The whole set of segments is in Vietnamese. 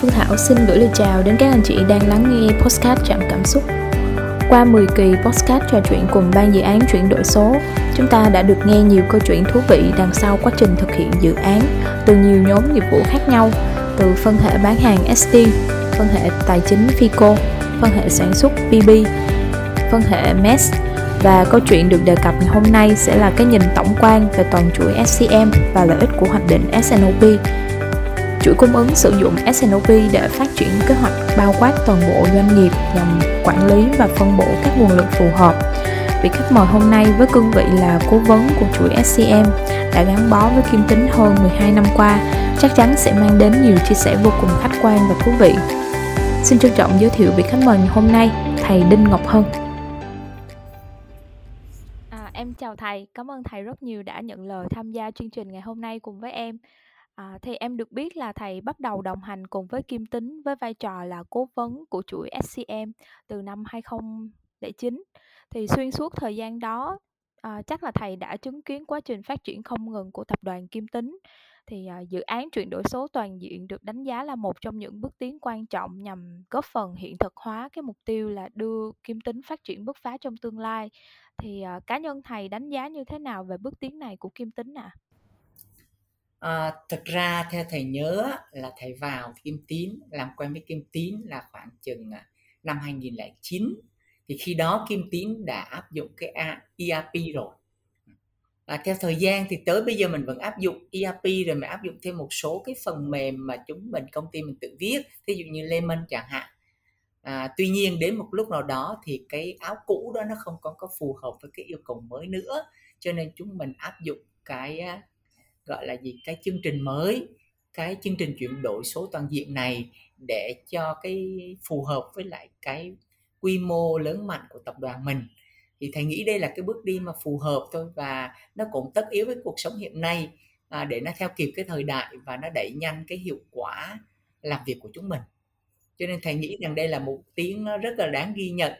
Phương Thảo xin gửi lời chào đến các anh chị đang lắng nghe podcast Chạm Cảm Xúc. Qua 10 kỳ podcast trò chuyện cùng ban dự án chuyển đổi số, chúng ta đã được nghe nhiều câu chuyện thú vị đằng sau quá trình thực hiện dự án từ nhiều nhóm nghiệp vụ khác nhau, từ phân hệ bán hàng ST, phân hệ tài chính FICO, phân hệ sản xuất BB, phân hệ MES và câu chuyện được đề cập ngày hôm nay sẽ là cái nhìn tổng quan về toàn chuỗi SCM và lợi ích của hoạch định SNOP chuỗi cung ứng sử dụng S&OP để phát triển kế hoạch bao quát toàn bộ doanh nghiệp nhằm quản lý và phân bổ các nguồn lực phù hợp. Vị khách mời hôm nay với cương vị là cố vấn của chuỗi SCM đã gắn bó với Kim Tính hơn 12 năm qua, chắc chắn sẽ mang đến nhiều chia sẻ vô cùng khách quan và thú vị. Xin trân trọng giới thiệu vị khách mời ngày hôm nay, thầy Đinh Ngọc Hân. À, em chào thầy, cảm ơn thầy rất nhiều đã nhận lời tham gia chương trình ngày hôm nay cùng với em. À, thì em được biết là thầy bắt đầu đồng hành cùng với Kim Tính với vai trò là cố vấn của chuỗi SCM từ năm 2009. Thì xuyên suốt thời gian đó, à, chắc là thầy đã chứng kiến quá trình phát triển không ngừng của tập đoàn Kim Tính. Thì à, dự án chuyển đổi số toàn diện được đánh giá là một trong những bước tiến quan trọng nhằm góp phần hiện thực hóa cái mục tiêu là đưa Kim Tính phát triển bứt phá trong tương lai. Thì à, cá nhân thầy đánh giá như thế nào về bước tiến này của Kim Tính ạ? À? À, thực ra theo thầy nhớ là thầy vào Kim Tín làm quen với Kim Tín là khoảng chừng à, năm 2009 thì khi đó Kim Tín đã áp dụng cái ERP rồi. Và theo thời gian thì tới bây giờ mình vẫn áp dụng ERP rồi mình áp dụng thêm một số cái phần mềm mà chúng mình công ty mình tự viết ví dụ như Lemon chẳng hạn. À, tuy nhiên đến một lúc nào đó thì cái áo cũ đó nó không còn có phù hợp với cái yêu cầu mới nữa cho nên chúng mình áp dụng cái gọi là gì cái chương trình mới cái chương trình chuyển đổi số toàn diện này để cho cái phù hợp với lại cái quy mô lớn mạnh của tập đoàn mình. Thì thầy nghĩ đây là cái bước đi mà phù hợp thôi và nó cũng tất yếu với cuộc sống hiện nay à, để nó theo kịp cái thời đại và nó đẩy nhanh cái hiệu quả làm việc của chúng mình. Cho nên thầy nghĩ rằng đây là một tiếng nó rất là đáng ghi nhận.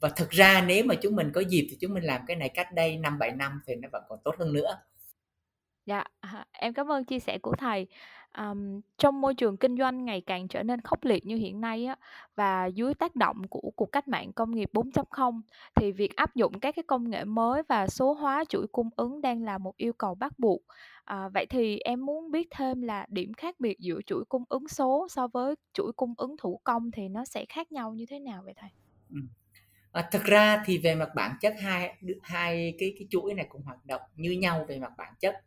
Và thực ra nếu mà chúng mình có dịp thì chúng mình làm cái này cách đây năm bảy năm thì nó vẫn còn tốt hơn nữa. Dạ, à, em cảm ơn chia sẻ của thầy. Um, trong môi trường kinh doanh ngày càng trở nên khốc liệt như hiện nay á, và dưới tác động của cuộc cách mạng công nghiệp 4.0 thì việc áp dụng các cái công nghệ mới và số hóa chuỗi cung ứng đang là một yêu cầu bắt buộc. À, vậy thì em muốn biết thêm là điểm khác biệt giữa chuỗi cung ứng số so với chuỗi cung ứng thủ công thì nó sẽ khác nhau như thế nào vậy thầy? Ừ. À, thực ra thì về mặt bản chất hai hai cái cái chuỗi này cũng hoạt động như nhau về mặt bản chất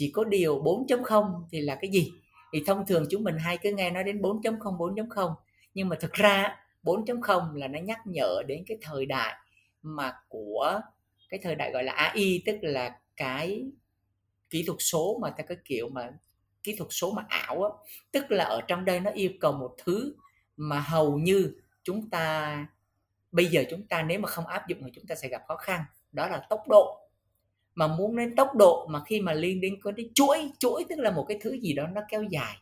chỉ có điều 4.0 thì là cái gì? Thì thông thường chúng mình hay cứ nghe nói đến 4.0 4.0 nhưng mà thực ra 4.0 là nó nhắc nhở đến cái thời đại mà của cái thời đại gọi là AI tức là cái kỹ thuật số mà theo cái kiểu mà kỹ thuật số mà ảo á. Tức là ở trong đây nó yêu cầu một thứ mà hầu như chúng ta, bây giờ chúng ta nếu mà không áp dụng thì chúng ta sẽ gặp khó khăn. Đó là tốc độ mà muốn đến tốc độ mà khi mà liên đến có cái chuỗi chuỗi tức là một cái thứ gì đó nó kéo dài.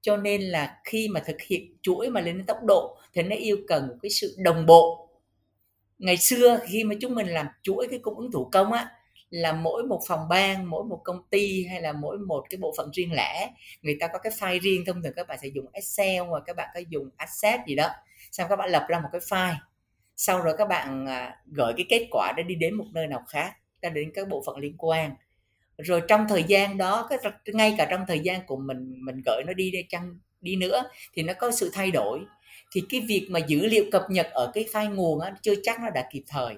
Cho nên là khi mà thực hiện chuỗi mà lên đến tốc độ, thì nó yêu cần cái sự đồng bộ. Ngày xưa khi mà chúng mình làm chuỗi cái cung ứng thủ công á, là mỗi một phòng ban, mỗi một công ty hay là mỗi một cái bộ phận riêng lẻ, người ta có cái file riêng, thông thường các bạn sẽ dùng excel hoặc các bạn có dùng access gì đó, xong các bạn lập ra một cái file. Sau rồi các bạn à, gửi cái kết quả để đi đến một nơi nào khác ta đến các bộ phận liên quan. Rồi trong thời gian đó cái ngay cả trong thời gian của mình mình gửi nó đi đây chăng đi nữa thì nó có sự thay đổi. Thì cái việc mà dữ liệu cập nhật ở cái file nguồn á, chưa chắc nó đã kịp thời.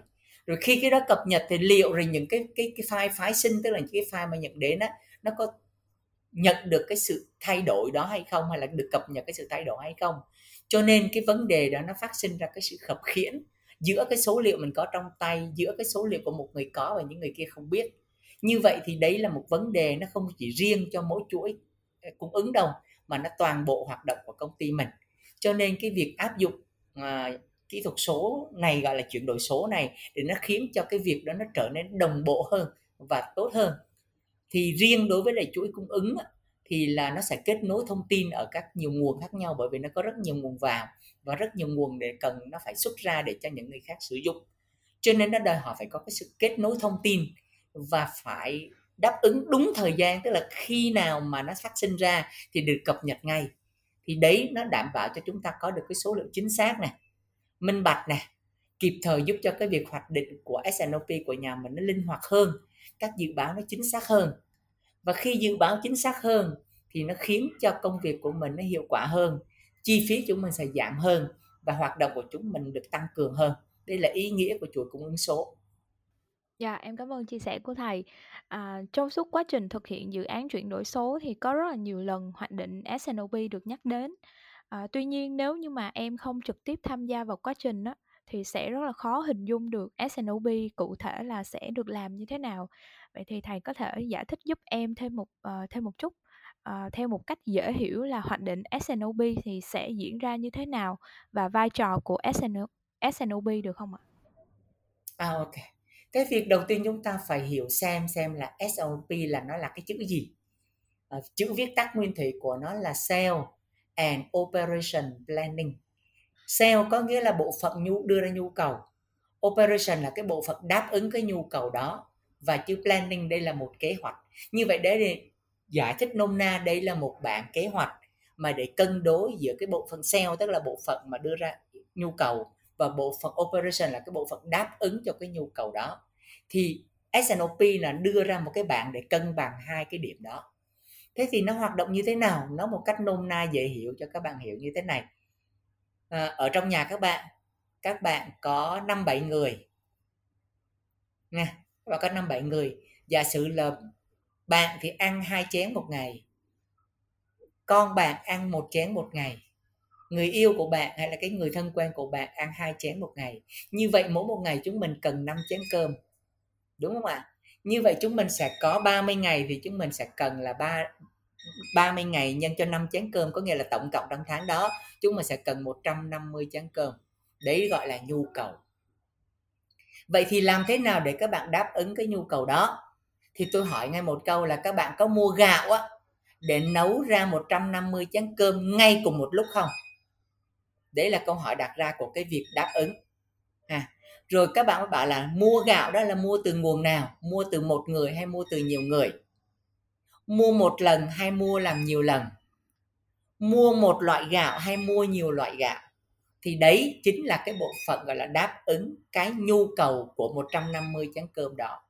Rồi khi cái đó cập nhật thì liệu rồi những cái cái cái file phái sinh tức là những cái file mà nhận đến á nó có nhận được cái sự thay đổi đó hay không hay là được cập nhật cái sự thay đổi hay không? Cho nên cái vấn đề đó nó phát sinh ra cái sự khập khiễng giữa cái số liệu mình có trong tay giữa cái số liệu của một người có và những người kia không biết. Như vậy thì đấy là một vấn đề nó không chỉ riêng cho mỗi chuỗi ờ, cung ứng đâu mà nó toàn bộ hoạt động của công ty mình. Cho nên cái việc áp dụng à, kỹ thuật số này gọi là chuyển đổi số này để nó khiến cho cái việc đó nó trở nên đồng bộ hơn và tốt hơn. Thì riêng đối với lại chuỗi cung ứng thì là nó sẽ kết nối thông tin ở các nhiều nguồn khác nhau, bởi vì nó có rất nhiều nguồn vào và rất nhiều nguồn để cần nó phải xuất ra để cho những người khác sử dụng. Cho nên nó đòi hỏi phải có cái sự kết nối thông tin và phải đáp ứng đúng thời gian, tức là khi nào mà nó phát sinh ra thì được cập nhật ngay. Thì đấy, nó đảm bảo cho chúng ta có được cái số liệu chính xác này minh bạch này kịp thời giúp cho cái việc hoạch định của SNOP của nhà mình nó linh hoạt hơn, các dự báo nó chính xác hơn và khi dự báo chính xác hơn thì nó khiến cho công việc của mình nó hiệu quả hơn chi phí chúng mình sẽ giảm hơn và hoạt động của chúng mình được tăng cường hơn đây là ý nghĩa của chuỗi cung ứng số Dạ, em cảm ơn chia sẻ của thầy. À, trong suốt quá trình thực hiện dự án chuyển đổi số thì có rất là nhiều lần hoạch định SNOP được nhắc đến. À, tuy nhiên nếu như mà em không trực tiếp tham gia vào quá trình đó thì sẽ rất là khó hình dung được S&OP cụ thể là sẽ được làm như thế nào. Vậy thì thầy có thể giải thích giúp em thêm một uh, thêm một chút uh, theo một cách dễ hiểu là hoạch định S&OP thì sẽ diễn ra như thế nào và vai trò của S&OP được không ạ? À ok cái việc đầu tiên chúng ta phải hiểu xem xem là SOP là nó là cái chữ gì Uh, chữ viết tắt nguyên thủy của nó là Sale and Operation Planning Sale có nghĩa là bộ phận nhu, đưa ra nhu cầu. Operation là cái bộ phận đáp ứng cái nhu cầu đó. Và chữ Planning, đây là một kế hoạch. Như vậy đấy giải thích nôm na, đây là một bản kế hoạch mà để cân đối giữa cái bộ phận sale tức là bộ phận mà đưa ra nhu cầu, và bộ phận operation là cái bộ phận đáp ứng cho cái nhu cầu đó. Thì S&OP là đưa ra một cái bảng để cân bằng hai cái điểm đó. Thế thì nó hoạt động như thế nào? Nó một cách nôm na, dễ hiểu cho các bạn hiểu như thế này à, ở trong nhà các bạn các bạn có năm bảy người. Nha các bạn có năm bảy người. Giả sử là bạn thì ăn hai chén một ngày con bạn ăn một chén một ngày người yêu của bạn hay là cái người thân quen của bạn ăn hai chén một ngày. Như vậy mỗi một ngày chúng mình cần 5 chén cơm đúng không ạ? Như vậy chúng mình sẽ có 30 ngày thì chúng mình sẽ cần là ba 30 ngày nhân cho 5 chén cơm có nghĩa là tổng cộng trong tháng đó chúng mình sẽ cần 150 chén cơm. Đấy gọi là nhu cầu. Vậy thì làm thế nào để các bạn đáp ứng cái nhu cầu đó? Thì tôi hỏi ngay một câu là các bạn có mua gạo á để nấu ra 150 chén cơm ngay cùng một lúc không? Đấy là câu hỏi đặt ra của cái việc đáp ứng. À, rồi các bạn mới bảo là mua gạo đó là mua từ nguồn nào? Mua từ một người hay mua từ nhiều người? Mua một lần hay mua làm nhiều lần? Mua một loại gạo hay mua nhiều loại gạo? Thì đấy chính là cái bộ phận, gọi là, đáp ứng cái nhu cầu của 150 chén cơm đó.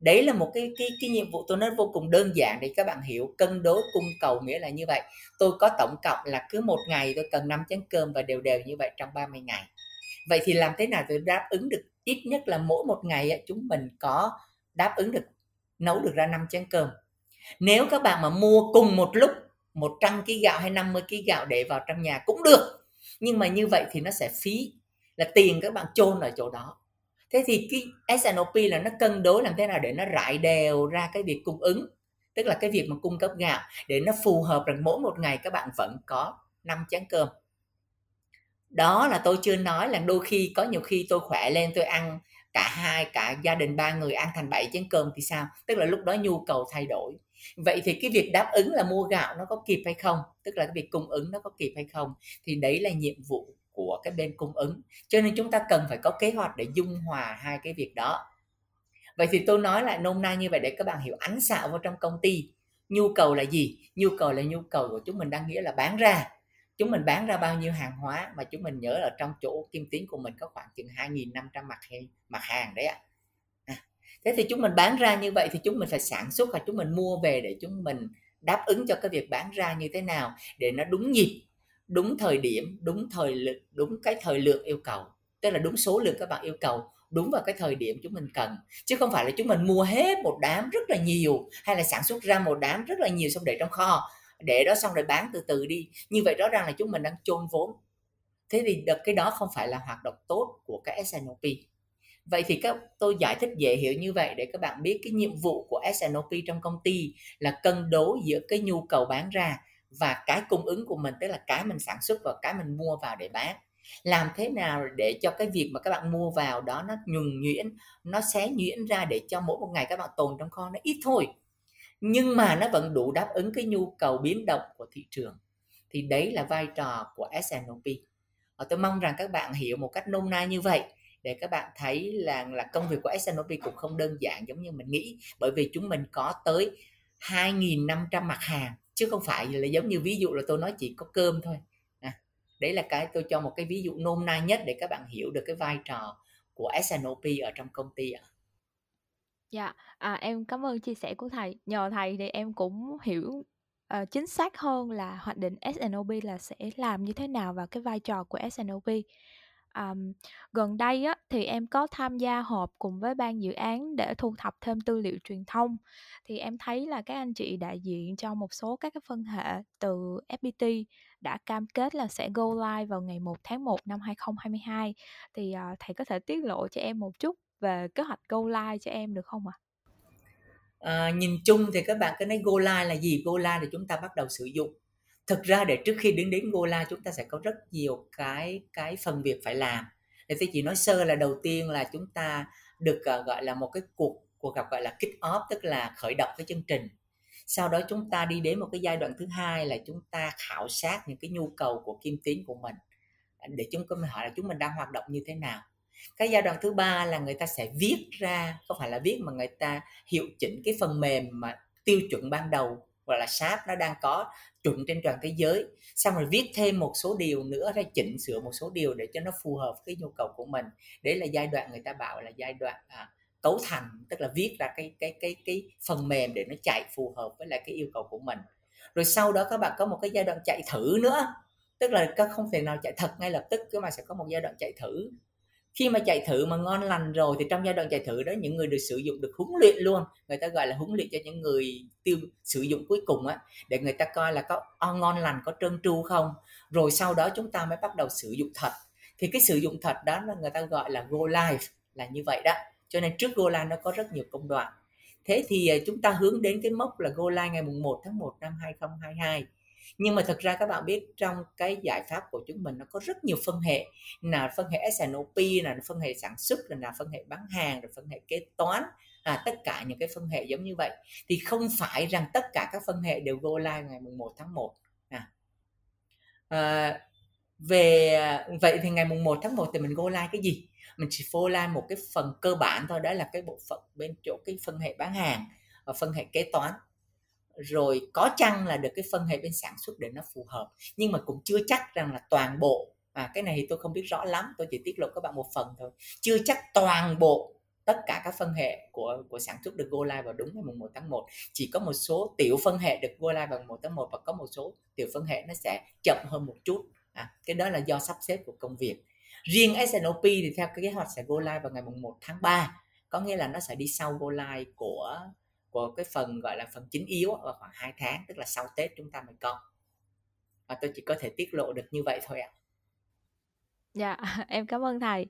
Đấy là một cái cái cái nhiệm vụ tôi nói vô cùng đơn giản để các bạn hiểu. Cân đối, cung cầu nghĩa là như vậy. Tôi có tổng cộng là cứ một ngày tôi cần 5 chén cơm và đều đều như vậy trong 30 ngày. Vậy thì làm thế nào để đáp ứng được? Ít nhất là mỗi một ngày chúng mình có đáp ứng được, nấu được ra 5 chén cơm nếu các bạn mà mua cùng một lúc 100 kg gạo hay 50 kg gạo để vào trong nhà cũng được. Nhưng mà như vậy thì nó sẽ phí, là tiền các bạn chôn ở chỗ đó. Thế thì cái S&OP là nó cân đối làm thế nào để nó rải đều ra cái việc cung ứng, tức là cái việc mà cung cấp gạo, để nó phù hợp rằng mỗi một ngày các bạn vẫn có 5 chén cơm. Đó là tôi chưa nói là đôi khi, có nhiều khi tôi khỏe lên, tôi ăn cả hai, cả gia đình ba người ăn thành bảy chén cơm thì sao? Tức là lúc đó nhu cầu thay đổi vậy thì cái việc đáp ứng là mua gạo nó có kịp hay không? Tức là cái việc cung ứng nó có kịp hay không? Thì đấy là nhiệm vụ của cái bên cung ứng. Cho nên chúng ta cần phải có kế hoạch để dung hòa hai cái việc đó. Vậy thì tôi nói lại nôm na như vậy để các bạn hiểu ánh xạo vào trong công ty. Nhu cầu là gì? Nhu cầu là nhu cầu của chúng mình đang nghĩa là bán ra. Chúng mình bán ra bao nhiêu hàng hóa mà chúng mình nhớ là trong chỗ kim tiến của mình có khoảng chừng 2.500 mặt hàng mặt hàng đấy ạ. à thế thì chúng mình bán ra như vậy thì chúng mình phải sản xuất và chúng mình mua về để chúng mình đáp ứng cho cái việc bán ra như thế nào để nó đúng nhịp, đúng thời điểm, đúng thời lượng, đúng cái thời lượng yêu cầu. Tức là đúng số lượng các bạn yêu cầu, đúng vào cái thời điểm chúng mình cần. Chứ không phải là chúng mình mua hết một đám rất là nhiều hay là sản xuất ra một đám rất là nhiều xong để trong kho, để đó xong rồi bán từ từ đi. Như vậy rõ ràng là chúng mình đang chôn vốn. Thế thì được cái đó không phải là hoạt động tốt của cái S&OP vậy thì các, tôi giải thích dễ hiểu như vậy để các bạn biết cái nhiệm vụ của S&OP trong công ty là cân đối giữa cái nhu cầu bán ra và cái cung ứng của mình, tức là cái mình sản xuất và cái mình mua vào để bán. Làm thế nào để cho cái việc mà các bạn mua vào đó nó nhuần nhuyễn, nó xé nhuyễn ra để cho mỗi một ngày các bạn tồn trong kho nó ít thôi, nhưng mà nó vẫn đủ đáp ứng cái nhu cầu biến động của thị trường. Thì đấy là vai trò của S&OP và ờ, tôi mong rằng các bạn hiểu một cách nôm na như vậy để các bạn thấy là là công việc của S&OP cũng không đơn giản giống như mình nghĩ bởi vì chúng mình có tới 2.500 mặt hàng chứ không phải là giống như ví dụ là tôi nói chỉ có cơm thôi à, đấy là cái tôi cho một cái ví dụ nôm na nhất để các bạn hiểu được cái vai trò của SNOP ở trong công ty ạ Dạ, à, em cảm ơn chia sẻ của thầy. Nhờ thầy thì em cũng hiểu uh, chính xác hơn là hoạch định SNOP là sẽ làm như thế nào và cái vai trò của SNOP. Um, gần đây á, thì em có tham gia họp cùng với ban dự án để thu thập thêm tư liệu truyền thông. Thì em thấy là các anh chị đại diện cho một số các cái phân hệ từ FPT đã cam kết là sẽ go live vào ngày 1 tháng 1 năm 2022. Thì uh, thầy có thể tiết lộ cho em một chút về kế hoạch go live cho em được không ạ? À? À, nhìn chung thì các bạn cứ nói go live là gì? Go live là chúng ta bắt đầu sử dụng. Thực ra để trước khi đến đến Gola chúng ta sẽ có rất nhiều cái cái phần việc phải làm. Thì tôi chỉ nói sơ là đầu tiên là chúng ta được uh, gọi là một cái cuộc cuộc gặp gọi là kick off tức là khởi động cái chương trình. Sau đó chúng ta đi đến một cái giai đoạn thứ hai là chúng ta khảo sát những cái nhu cầu của kim tiến của mình à, để chúng mình hỏi là chúng mình đang hoạt động như thế nào cái giai đoạn thứ ba là người ta sẽ viết ra không phải là viết mà người ta hiệu chỉnh cái phần mềm mà tiêu chuẩn ban đầu gọi là SAP nó đang có chuẩn trên toàn thế giới. Xong rồi viết thêm một số điều nữa ra chỉnh sửa một số điều để cho nó phù hợp với nhu cầu của mình. Đấy là giai đoạn người ta bảo là giai đoạn à, cấu thành tức là viết ra cái cái cái cái phần mềm để nó chạy phù hợp với lại cái yêu cầu của mình. Rồi sau đó các bạn có một cái giai đoạn chạy thử nữa. Tức là các không thể nào chạy thật ngay lập tức chứ mà sẽ có một giai đoạn chạy thử khi mà chạy thử mà ngon lành rồi thì trong giai đoạn chạy thử đó, những người được sử dụng được huấn luyện luôn. Người ta gọi là huấn luyện cho những người tiêu, sử dụng cuối cùng á, để người ta coi là có ngon lành, có trơn tru không. Rồi sau đó chúng ta mới bắt đầu sử dụng thật. Thì cái sử dụng thật đó là người ta gọi là go live, là như vậy đó. Cho nên trước go live nó có rất nhiều công đoạn. Thế thì à, chúng ta hướng đến cái mốc là go live ngày mùng 1 tháng 1 năm 2022 nhưng mà thật ra các bạn biết trong cái giải pháp của chúng mình nó có rất nhiều phân hệ. Là phân hệ SNOP là phân hệ sản xuất là phân hệ bán hàng rồi phân hệ kế toán. À, tất cả những cái phân hệ giống như vậy. Thì không phải rằng tất cả các phân hệ đều go live ngày mùng 1 tháng 1 à. À, về vậy thì ngày mùng 1 tháng 1 thì mình go live cái gì? Mình chỉ go live một cái phần cơ bản thôi. Đó là cái bộ phận bên chỗ cái phân hệ bán hàng và phân hệ kế toán rồi có chăng là được cái phân hệ bên sản xuất để nó phù hợp. Nhưng mà cũng chưa chắc rằng là toàn bộ à cái này thì tôi không biết rõ lắm tôi chỉ tiết lộ các bạn một phần thôi. Chưa chắc toàn bộ tất cả các phân hệ của của sản xuất được go live vào đúng ngày mùng 1 tháng 1 chỉ có một số tiểu phân hệ được go live vào mùng 1 tháng 1 và có một số tiểu phân hệ nó sẽ chậm hơn một chút. À, cái đó là do sắp xếp của công việc. Riêng SNOP thì theo cái kế hoạch sẽ go live vào ngày mùng 1 tháng 3 có nghĩa là nó sẽ đi sau go live của của cái phần gọi là phần chính yếu vào khoảng 2 tháng tức là sau Tết chúng ta mới có và tôi chỉ có thể tiết lộ được như vậy thôi ạ. Dạ, em cảm ơn thầy.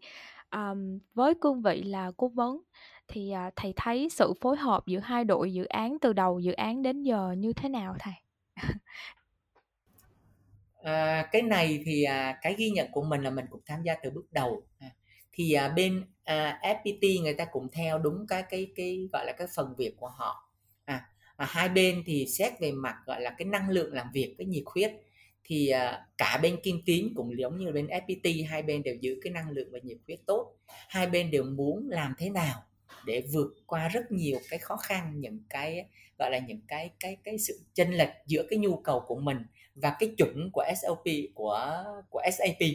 Um, với cương vị là cố vấn thì uh, thầy thấy sự phối hợp giữa hai đội dự án từ đầu dự án đến giờ như thế nào thầy? à, cái này thì à, cái ghi nhận của mình là mình cũng tham gia từ bước đầu à, thì à, bên à, FPT người ta cũng theo đúng cái cái cái gọi là cái phần việc của họ. À, à hai bên thì xét về mặt gọi là cái năng lượng làm việc cái nhiệt huyết thì à, cả bên kim tín cũng giống như bên FPT hai bên đều giữ cái năng lượng và nhiệt huyết tốt. Hai bên đều muốn làm thế nào để vượt qua rất nhiều cái khó khăn những cái gọi là những cái cái cái sự chênh lệch giữa cái nhu cầu của mình và cái chuẩn của SOP của của SAP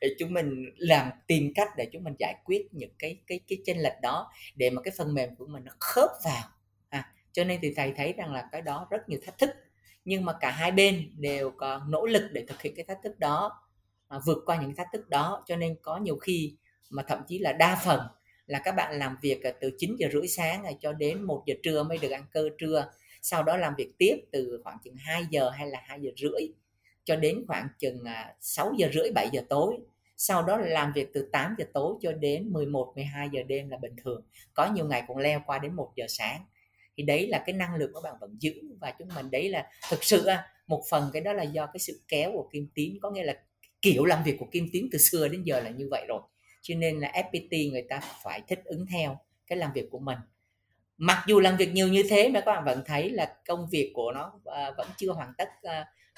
để chúng mình làm tìm cách để chúng mình giải quyết những cái cái cái chênh lệch đó để mà cái phần mềm của mình nó khớp vào. À, cho nên thì thầy thấy rằng là cái đó rất nhiều thách thức nhưng mà cả hai bên đều có nỗ lực để thực hiện cái thách thức đó à, vượt qua những thách thức đó. Cho nên có nhiều khi mà thậm chí là đa phần là các bạn làm việc từ 9 giờ rưỡi sáng cho đến 1 giờ trưa mới được ăn cơ trưa sau đó làm việc tiếp từ khoảng chừng 2 giờ hay là 2 giờ rưỡi cho đến khoảng chừng à, 6 giờ rưỡi 7 giờ tối. Sau đó làm việc từ 8 giờ tối cho đến 11 12 giờ đêm là bình thường. Có nhiều ngày cũng leo qua đến 1 giờ sáng. Thì đấy là cái năng lực của bạn vẫn giữ. Và chúng mình đấy là thực sự à, một phần cái đó là do cái sự kéo của kim tím có nghĩa là kiểu làm việc của kim tím từ xưa đến giờ là như vậy rồi. Cho nên là FPT người ta phải thích ứng theo cái làm việc của mình. Mặc dù làm việc nhiều như thế mà các bạn vẫn thấy là công việc của nó à, vẫn chưa hoàn tất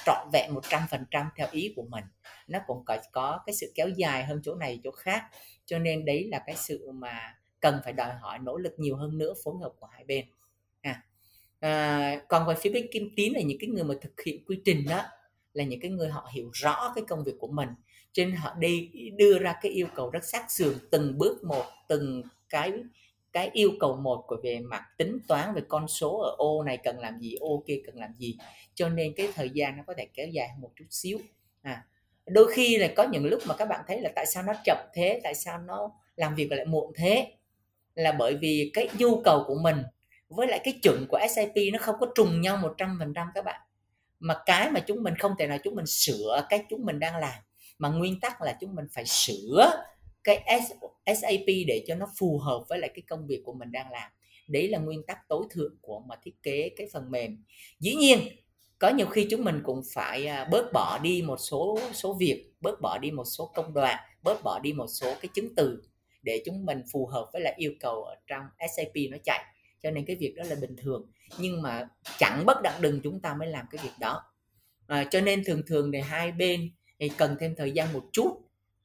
trọn vẹn 100% theo ý của mình. Nó cũng có có cái sự kéo dài hơn chỗ này chỗ khác. Cho nên đấy là cái sự mà cần phải đòi hỏi nỗ lực nhiều hơn nữa phối hợp của hai bên. À. à, còn về phía bên kim tín là những cái người mà thực hiện quy trình đó là những cái người họ hiểu rõ cái công việc của mình. Cho nên họ đi đưa ra cái yêu cầu rất sát sườn từng bước một từng cái cái yêu cầu một của về mặt tính toán về con số ở ô này cần làm gì, ô kia cần làm gì. Cho nên cái thời gian nó có thể kéo dài một chút xíu. À đôi khi là có những lúc mà các bạn thấy là tại sao nó chậm thế, tại sao nó làm việc lại muộn thế? Là bởi vì cái nhu cầu của mình với lại cái chuẩn của SAP nó không có trùng nhau 100% các bạn. Mà cái mà chúng mình không thể nào chúng mình sửa cái chúng mình đang làm, mà nguyên tắc là chúng mình phải sửa cái SAP để cho nó phù hợp với lại cái công việc của mình đang làm. Đấy là nguyên tắc tối thượng của mà thiết kế cái phần mềm. Dĩ nhiên có nhiều khi chúng mình cũng phải à, bớt bỏ đi một số số việc bớt bỏ đi một số công đoạn bớt bỏ đi một số cái chứng từ để chúng mình phù hợp với lại yêu cầu ở trong SAP nó chạy. Cho nên cái việc đó là bình thường nhưng mà chẳng bất đặng đừng chúng ta mới làm cái việc đó. À, cho nên thường thường thì hai bên thì cần thêm thời gian một chút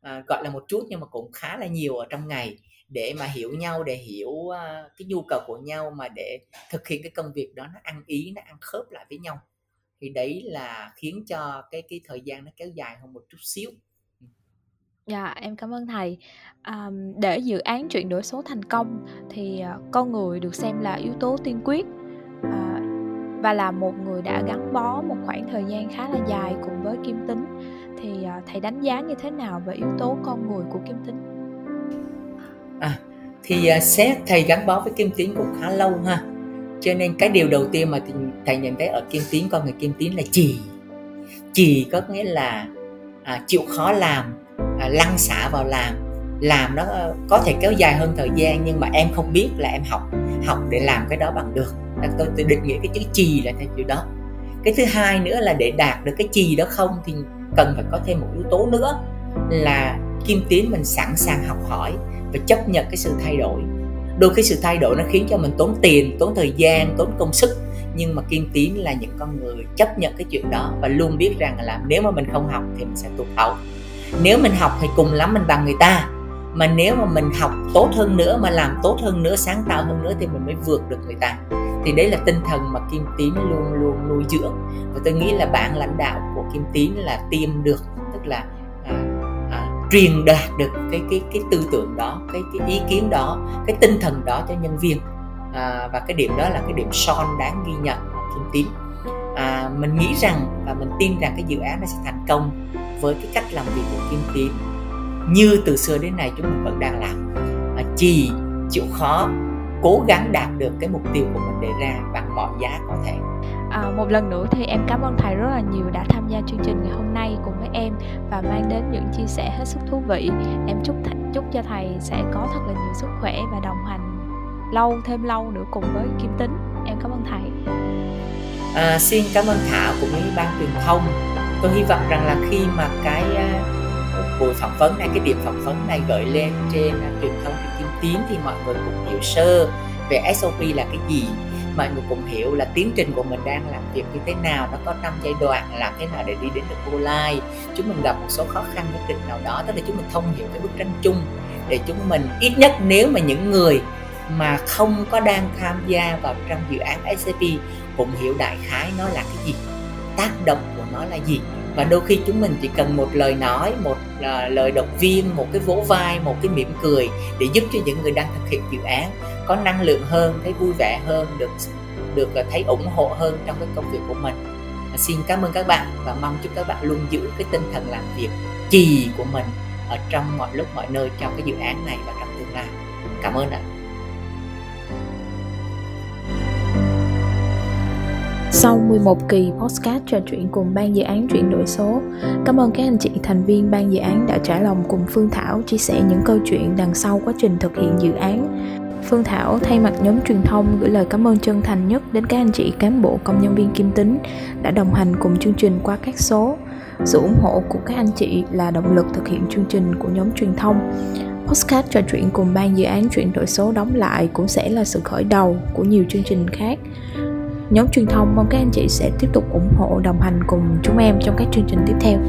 à, gọi là một chút nhưng mà cũng khá là nhiều ở trong ngày để mà hiểu nhau để hiểu uh, cái nhu cầu của nhau mà để thực hiện cái công việc đó nó ăn ý nó ăn khớp lại với nhau. Thì đấy là khiến cho cái cái thời gian nó kéo dài hơn một chút xíu. Dạ, em cảm ơn thầy. À, để dự án chuyển đổi số thành công thì à, con người được xem là yếu tố tiên quyết và là một người đã gắn bó một khoảng thời gian khá là dài cùng với kim tính. Thì à, thầy đánh giá như thế nào về yếu tố con người của kim tính? À, thì à, xét thầy gắn bó với kim tín cũng khá lâu ha. Cho nên cái điều đầu tiên mà thầy nhận thấy ở kim tín con người kim tín là chỉ, chỉ có nghĩa là à, chịu khó làm à, lăn xả vào làm. Làm nó ờ, có thể kéo dài hơn thời gian nhưng mà em không biết là em học học để làm cái đó bằng được tôi, tôi định nghĩa cái chữ trì là theo kiểu đó. Cái thứ hai nữa là để đạt được cái trì đó không thì cần phải có thêm một yếu tố nữa là kim tiến mình sẵn sàng học hỏi và chấp nhận cái sự thay đổi. Đôi khi sự thay đổi nó khiến cho mình tốn tiền tốn thời gian tốn công sức nhưng mà kim tiến là những con người chấp nhận cái chuyện đó và luôn biết rằng là nếu mà mình không học thì mình sẽ tụt hậu. Nếu mình học thì cùng lắm mình bằng người ta mà nếu mà mình học tốt hơn nữa mà làm tốt hơn nữa sáng tạo hơn nữa thì mình mới vượt được người ta. Thì đấy là tinh thần mà kim tín luôn luôn nuôi dưỡng. Và tôi nghĩ là bạn lãnh đạo của kim tín là tiêm được tức là à, à, truyền đạt được cái cái cái tư tưởng đó cái cái ý kiến đó cái tinh thần đó cho nhân viên. À, và cái điểm đó là cái điểm son đáng ghi nhận của kim tín. À, mình nghĩ rằng và mình tin rằng cái dự án nó sẽ thành công với cái cách làm việc của kim tín như từ xưa đến nay chúng mình vẫn đang làm. À, chỉ chịu khó cố gắng đạt được cái mục tiêu của mình đề ra bằng mọi giá có thể. À, một lần nữa thì em cảm ơn thầy rất là nhiều đã tham gia chương trình ngày hôm nay cùng với em và mang đến những chia sẻ hết sức thú vị. Em chúc th- chúc cho thầy sẽ có thật là nhiều sức khỏe và đồng hành lâu thêm lâu nữa cùng với kim tính. Em cảm ơn thầy. À, xin cảm ơn thảo cũng như ban truyền thông. Tôi hy vọng rằng là khi mà cái uh, buổi phỏng vấn này cái điểm phỏng vấn này gửi lên trên uh, truyền thông trên kim tiến thì mọi người cũng hiểu sơ về SOP là cái gì. Mọi người cũng hiểu là tiến trình của mình đang làm việc như thế nào nó có năm giai đoạn làm thế nào để đi đến được go live chúng mình gặp một số khó khăn nhất định nào đó tức là chúng mình thông hiểu cái bức tranh chung để chúng mình ít nhất nếu mà những người mà không có đang tham gia vào trong dự án SCP cũng hiểu đại khái nó là cái gì tác động của nó là gì và đôi khi chúng mình chỉ cần một lời nói một uh, lời động viên một cái vỗ vai một cái mỉm cười để giúp cho những người đang thực hiện dự án có năng lượng hơn thấy vui vẻ hơn được được à, thấy ủng hộ hơn trong cái công việc của mình. À, xin cảm ơn các bạn và mong chúc các bạn luôn giữ cái tinh thần làm việc trì của mình ở trong mọi lúc mọi nơi trong cái dự án này và trong tương lai. Cảm ơn ạ. Sau 11 kỳ podcast trò chuyện cùng ban dự án chuyển đổi số, cảm ơn các anh chị thành viên ban dự án đã trả lòng cùng Phương Thảo chia sẻ những câu chuyện đằng sau quá trình thực hiện dự án. Phương Thảo thay mặt nhóm truyền thông gửi lời cảm ơn chân thành nhất đến các anh chị cán bộ công nhân viên Kim Tính đã đồng hành cùng chương trình qua các số. Sự ủng hộ của các anh chị là động lực thực hiện chương trình của nhóm truyền thông. Postcard trò chuyện cùng ban dự án chuyển đổi số đóng lại cũng sẽ là sự khởi đầu của nhiều chương trình khác. Nhóm truyền thông mong các anh chị sẽ tiếp tục ủng hộ đồng hành cùng chúng em trong các chương trình tiếp theo.